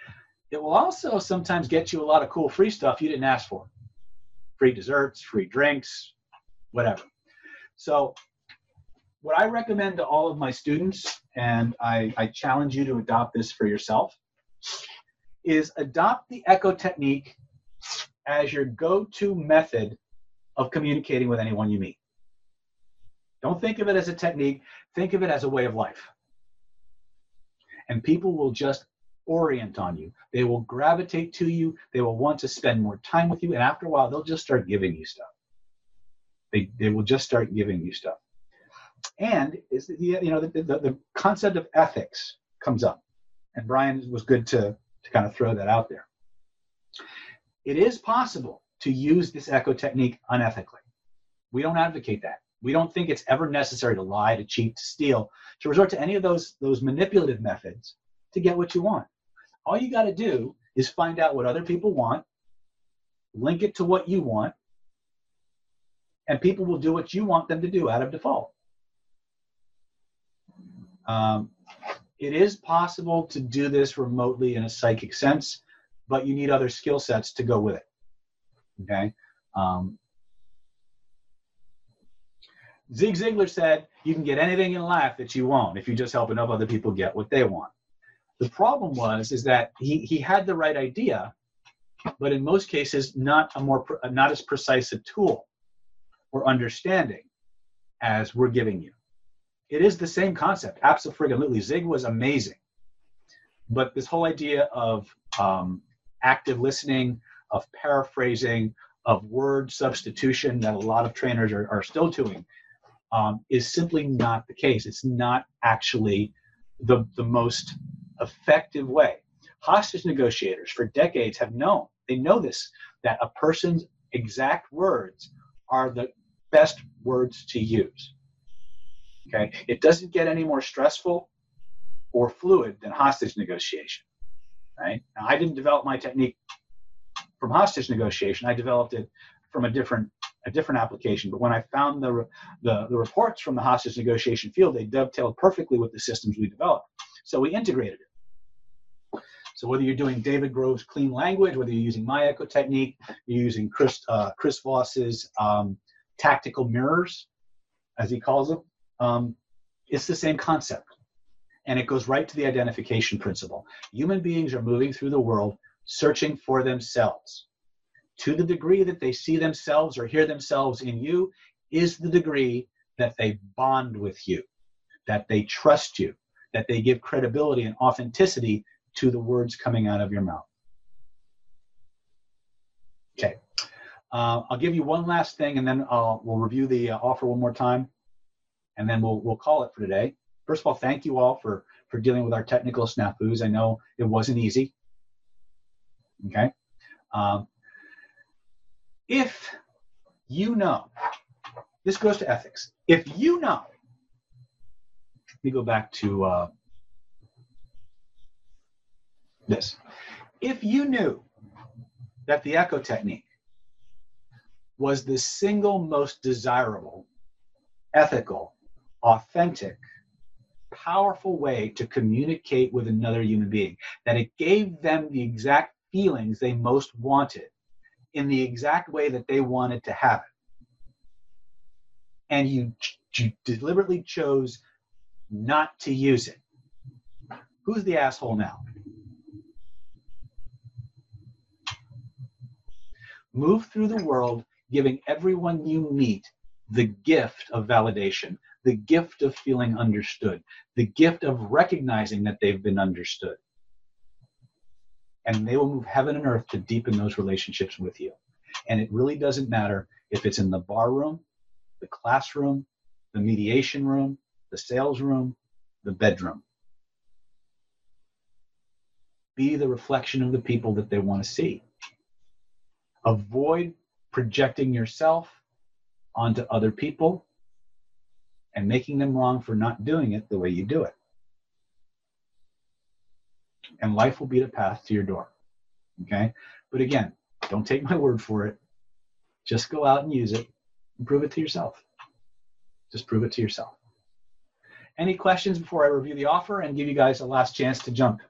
It will also sometimes get you a lot of cool free stuff you didn't ask for free desserts, free drinks, whatever. So, what I recommend to all of my students, and I, I challenge you to adopt this for yourself, is adopt the echo technique as your go to method of communicating with anyone you meet. Don't think of it as a technique, think of it as a way of life. And people will just orient on you. They will gravitate to you. They will want to spend more time with you. And after a while, they'll just start giving you stuff. They, they will just start giving you stuff. And is the, you know the, the, the concept of ethics comes up. And Brian was good to, to kind of throw that out there. It is possible to use this echo technique unethically. We don't advocate that. We don't think it's ever necessary to lie, to cheat, to steal, to resort to any of those, those manipulative methods to get what you want. All you got to do is find out what other people want, link it to what you want, and people will do what you want them to do out of default. Um, it is possible to do this remotely in a psychic sense, but you need other skill sets to go with it. Okay. Um, Zig Ziglar said, "You can get anything in life that you want if you just help enough other people get what they want." The problem was is that he, he had the right idea, but in most cases not a more not as precise a tool or understanding as we're giving you. It is the same concept. Absolutely, Zig was amazing, but this whole idea of um, active listening, of paraphrasing, of word substitution that a lot of trainers are, are still doing um, is simply not the case. It's not actually the, the most effective way. Hostage negotiators for decades have known, they know this, that a person's exact words are the best words to use. Okay? It doesn't get any more stressful or fluid than hostage negotiation. Right? Now, I didn't develop my technique from hostage negotiation. I developed it from a different a different application. But when I found the, the, the reports from the hostage negotiation field, they dovetailed perfectly with the systems we developed. So we integrated it. So whether you're doing David Grove's clean language, whether you're using my echo technique, you're using Chris, uh, Chris Voss's um, tactical mirrors, as he calls them, um, it's the same concept. And it goes right to the identification principle. Human beings are moving through the world searching for themselves. To the degree that they see themselves or hear themselves in you, is the degree that they bond with you, that they trust you, that they give credibility and authenticity to the words coming out of your mouth. Okay. Uh, I'll give you one last thing, and then we'll review the uh, offer one more time, and then we'll we'll call it for today. First of all, thank you all for for dealing with our technical snafus. I know it wasn't easy. Okay. Um, if you know, this goes to ethics. If you know, let me go back to uh, this. If you knew that the echo technique was the single most desirable, ethical, authentic, powerful way to communicate with another human being, that it gave them the exact feelings they most wanted in the exact way that they wanted to have it. And you, you deliberately chose not to use it. Who's the asshole now? Move through the world giving everyone you meet the gift of validation, the gift of feeling understood, the gift of recognizing that they've been understood. And they will move heaven and earth to deepen those relationships with you. And it really doesn't matter if it's in the bar room, the classroom, the mediation room, the sales room, the bedroom. Be the reflection of the people that they want to see. Avoid projecting yourself onto other people and making them wrong for not doing it the way you do it. And life will be the path to your door. Okay? But again, don't take my word for it. Just go out and use it and prove it to yourself. Just prove it to yourself. Any questions before I review the offer and give you guys a last chance to jump?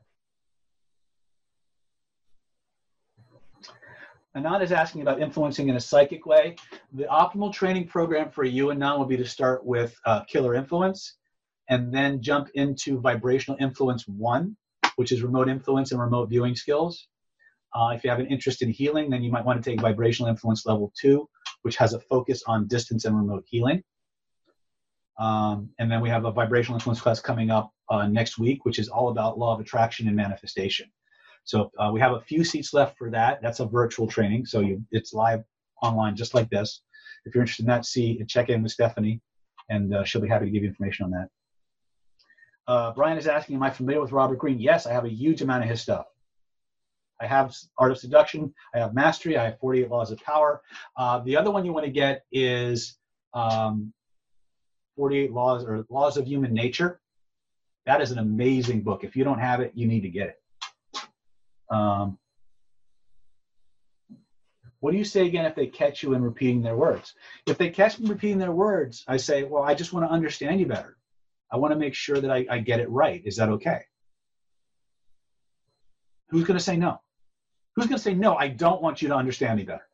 Anand is asking about influencing in a psychic way. The optimal training program for you and Anand would be to start with uh, Killer Influence and then jump into Vibrational Influence 1, which is remote influence and remote viewing skills. Uh, if you have an interest in healing, then you might want to take Vibrational Influence Level 2, which has a focus on distance and remote healing. Um, and then we have a Vibrational Influence class coming up uh, next week, which is all about law of attraction and manifestation. So uh, we have a few seats left for that. That's a virtual training, so you, it's live online just like this. If you're interested in that, see and check in with Stephanie, and uh, she'll be happy to give you information on that. Uh, Brian is asking, am I familiar with Robert Greene? Yes, I have a huge amount of his stuff. I have Art of Seduction, I have Mastery, I have 48 Laws of Power. Uh, the other one you want to get is um, 48 Laws or Laws of Human Nature. That is an amazing book. If you don't have it, you need to get it. Um, what do you say again if they catch you in repeating their words? If they catch me repeating their words, I say, well, I just want to understand you better. I want to make sure that I, I get it right. Is that okay? Who's going to say no? Who's going to say, no, I don't want you to understand me better?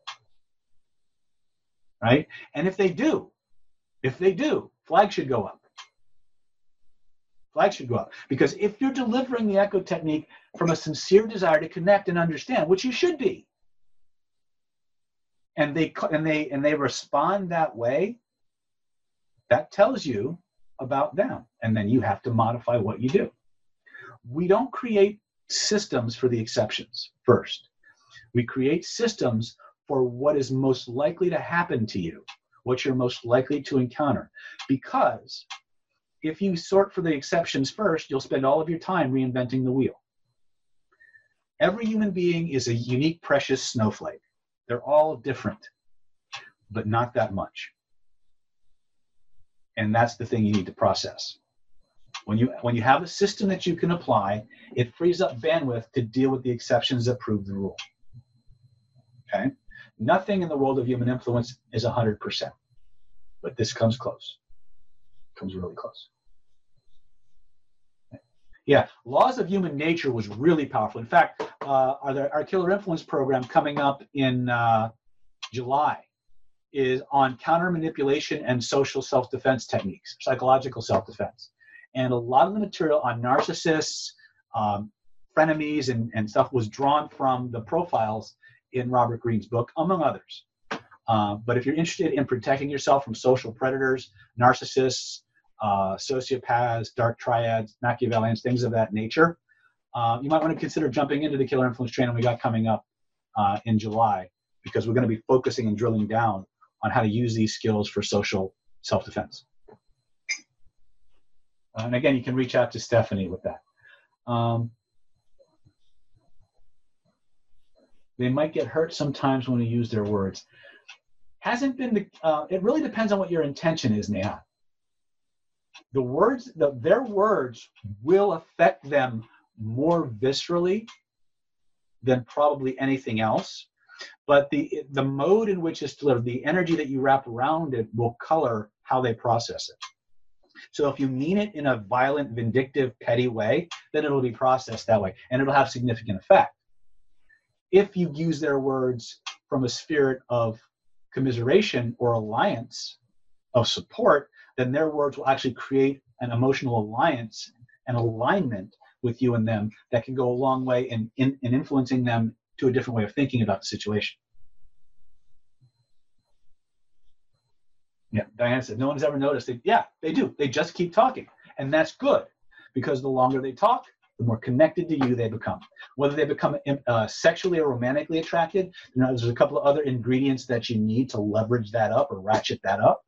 Right? And if they do, if they do, flag should go up. Flag should go up. Because if you're delivering the echo technique from a sincere desire to connect and understand, which you should be, and they and they and they respond that way, that tells you about them. And then you have to modify what you do. We don't create systems for the exceptions first. We create systems for what is most likely to happen to you, what you're most likely to encounter. Because if you sort for the exceptions first, you'll spend all of your time reinventing the wheel. Every human being is a unique, precious snowflake. They're all different, but not that much. And that's the thing you need to process. When you when you have a system that you can apply, it frees up bandwidth to deal with the exceptions that prove the rule. Okay? Nothing in the world of human influence is 100%, but this comes close. Comes really close. Yeah, Laws of Human Nature was really powerful. In fact, uh, our, our Killer Influence program coming up in uh, July is on counter manipulation and social self defense techniques, psychological self defense. And a lot of the material on narcissists, um, frenemies, and, and stuff was drawn from the profiles in Robert Greene's book, among others. Uh, but if you're interested in protecting yourself from social predators, narcissists, uh, sociopaths, dark triads, Machiavellians, things of that nature, uh, you might want to consider jumping into the killer influence training we got coming up uh, in July because we're going to be focusing and drilling down on how to use these skills for social self-defense. And again, you can reach out to Stephanie with that. Um, they might get hurt sometimes when we use their words. Hasn't been the, uh, it really depends on what your intention is, Neha. The words, the, their words will affect them more viscerally than probably anything else but the the mode in which it's delivered, the energy that you wrap around it will color how they process it. So if you mean it in a violent, vindictive, petty way, then it'll be processed that way, and it'll have significant effect. If you use their words from a spirit of commiseration or alliance, of support, then their words will actually create an emotional alliance and alignment with you and them that can go a long way in, in, in influencing them to a different way of thinking about the situation. Yeah, Diana said, no one's ever noticed it. Yeah, they do. They just keep talking. And that's good because the longer they talk, the more connected to you they become. Whether they become uh, sexually or romantically attracted, you know, there's a couple of other ingredients that you need to leverage that up or ratchet that up.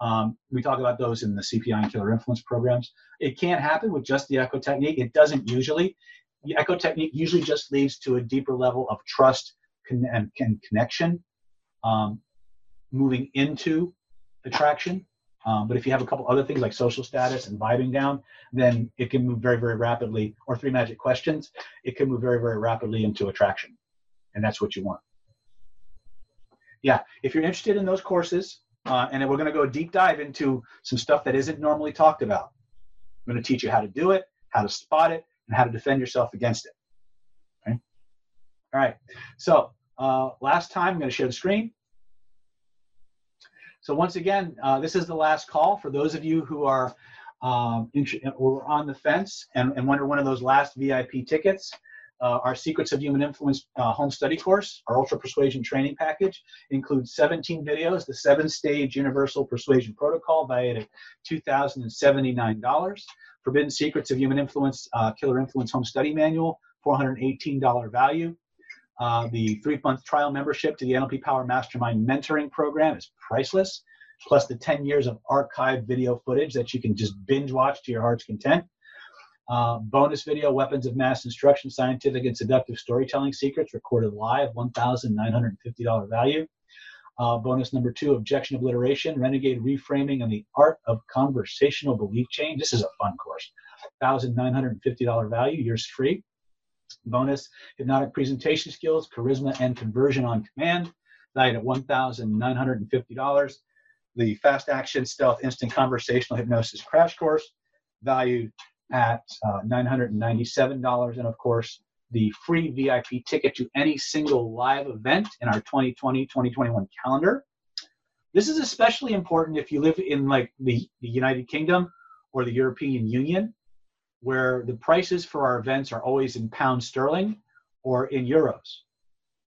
Um, we talk about those in the CPI and Killer Influence programs. It can't happen with just the echo technique. It doesn't usually the echo technique usually just leads to a deeper level of trust and, and connection um, moving into attraction. Um, but if you have a couple other things like social status and vibing down, then it can move very, very rapidly, or three magic questions, it can move very, very rapidly into attraction. And that's what you want. Yeah, if you're interested in those courses, uh, and we're going to go deep dive into some stuff that isn't normally talked about. I'm going to teach you how to do it, how to spot it, and how to defend yourself against it. Okay. All right. So uh, last time, I'm going to share the screen. So once again, uh, this is the last call for those of you who are um, or on the fence and, and wonder one of those last VIP tickets. Uh, our Secrets of Human Influence uh, home study course, our Ultra Persuasion training package, includes 17 videos, the seven stage Universal Persuasion Protocol, valued at $2,079. Forbidden Secrets of Human Influence, uh, Killer Influence Home Study Manual, $418 value. Uh, the three month trial membership to the NLP Power Mastermind Mentoring Program is priceless, plus the 10 years of archived video footage that you can just binge watch to your heart's content. Uh, bonus video, Weapons of Mass Instruction, Scientific and Seductive Storytelling Secrets, recorded live, $1,950 value. Uh, bonus number two, Objection Obliteration, Renegade Reframing, and the Art of Conversational Belief Change. This is a fun course. $1,950 value, yours free. Bonus, Hypnotic Presentation Skills, Charisma and Conversion on Command, valued at $1,950. The Fast Action Stealth Instant Conversational Hypnosis Crash Course, valued at uh, $997. And of course, the free VIP ticket to any single live event in our 2020-2021 calendar. This is especially important if you live in like the, the United Kingdom or the European Union, where the prices for our events are always in pound sterling or in euros.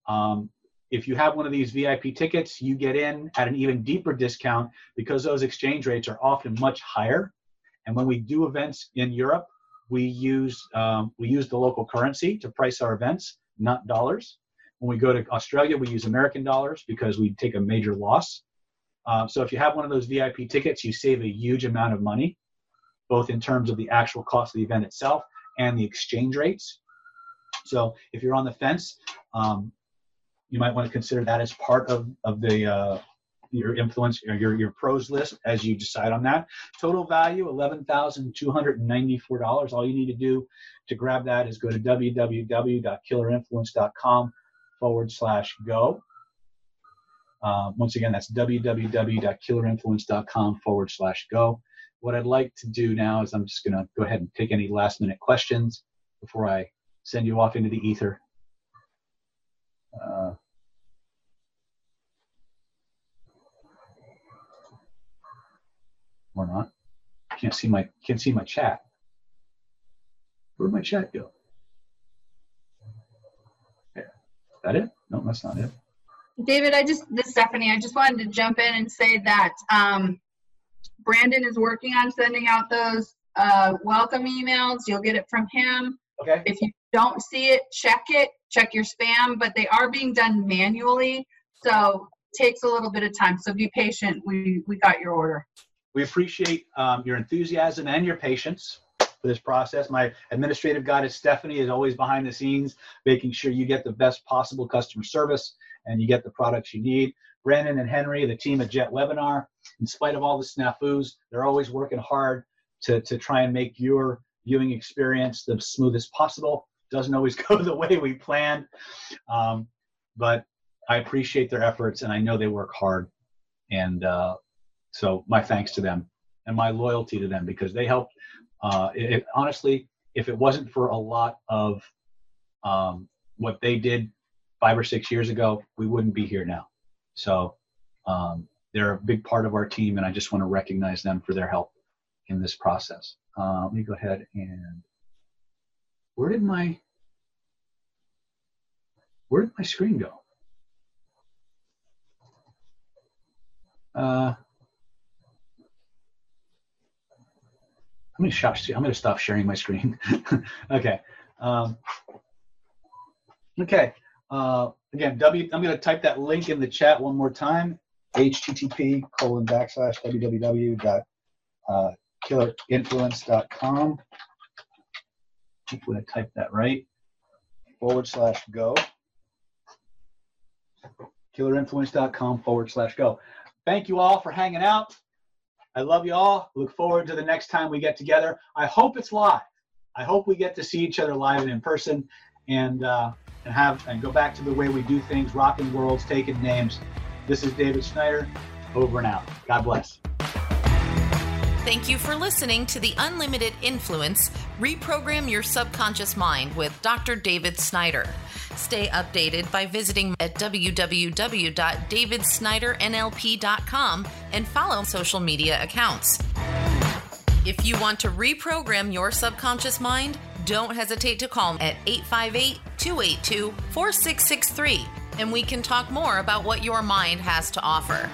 Um, if you have one of these VIP tickets, you get in at an even deeper discount because those exchange rates are often much higher and when we do events in Europe, we use um, we use the local currency to price our events, not dollars. When we go to Australia, we use American dollars because we take a major loss. Uh, so if you have one of those VIP tickets, you save a huge amount of money, both in terms of the actual cost of the event itself and the exchange rates. So if you're on the fence, um, you might want to consider that as part of, of the uh, your influence your your pros list as you decide on that. Total value eleven thousand two hundred and ninety four dollars. All you need to do to grab that is go to www.killerinfluence.com forward slash go. Uh, once again, that's www.killerinfluence.com forward slash go. What I'd like to do now is I'm just going to go ahead and take any last minute questions before I send you off into the ether. Uh, or not. Can't see my can't see my chat. Where'd my chat go? There. That it? No, that's not it.
David, I just this is Stephanie. I just wanted to jump in and say that um, Brandon is working on sending out those uh, welcome emails. You'll get it from him.
Okay.
If you don't see it, check it. Check your spam, but they are being done manually, so takes a little bit of time. So be patient. We we got your order.
We appreciate um, your enthusiasm and your patience for this process. My administrative guide, Stephanie, is always behind the scenes, making sure you get the best possible customer service and you get the products you need. Brandon and Henry, the team at Jet Webinar, in spite of all the snafus, they're always working hard to, to try and make your viewing experience the smoothest possible. Doesn't always go the way we planned, um, but I appreciate their efforts and I know they work hard. And uh, so my thanks to them and my loyalty to them because they helped. Uh, it, honestly, if it wasn't for a lot of um, what they did five or six years ago, we wouldn't be here now. So um, they're a big part of our team, and I just want to recognize them for their help in this process. Uh, let me go ahead and where did my where did my screen go? Uh, I'm gonna stop. I'm gonna stop sharing my screen. okay. Um, okay. Uh, again, W. I'm gonna type that link in the chat one more time. HTTP colon backslash www dot uh, killerinfluence.com. Hopefully I typed that right. Forward slash go. Killerinfluence.com forward slash go. Thank you all for hanging out. I love you all. Look forward to the next time we get together. I hope it's live. I hope we get to see each other live and in person, and uh, and have and go back to the way we do things, rocking worlds, taking names. This is David Snyder. Over and out. God bless.
Thank you for listening to the Unlimited Influence Reprogram Your Subconscious Mind with Dr. David Snyder. Stay updated by visiting at www.davidsnydernlp.com and follow social media accounts. If you want to reprogram your subconscious mind, don't hesitate to call at 858 282 4663 and we can talk more about what your mind has to offer.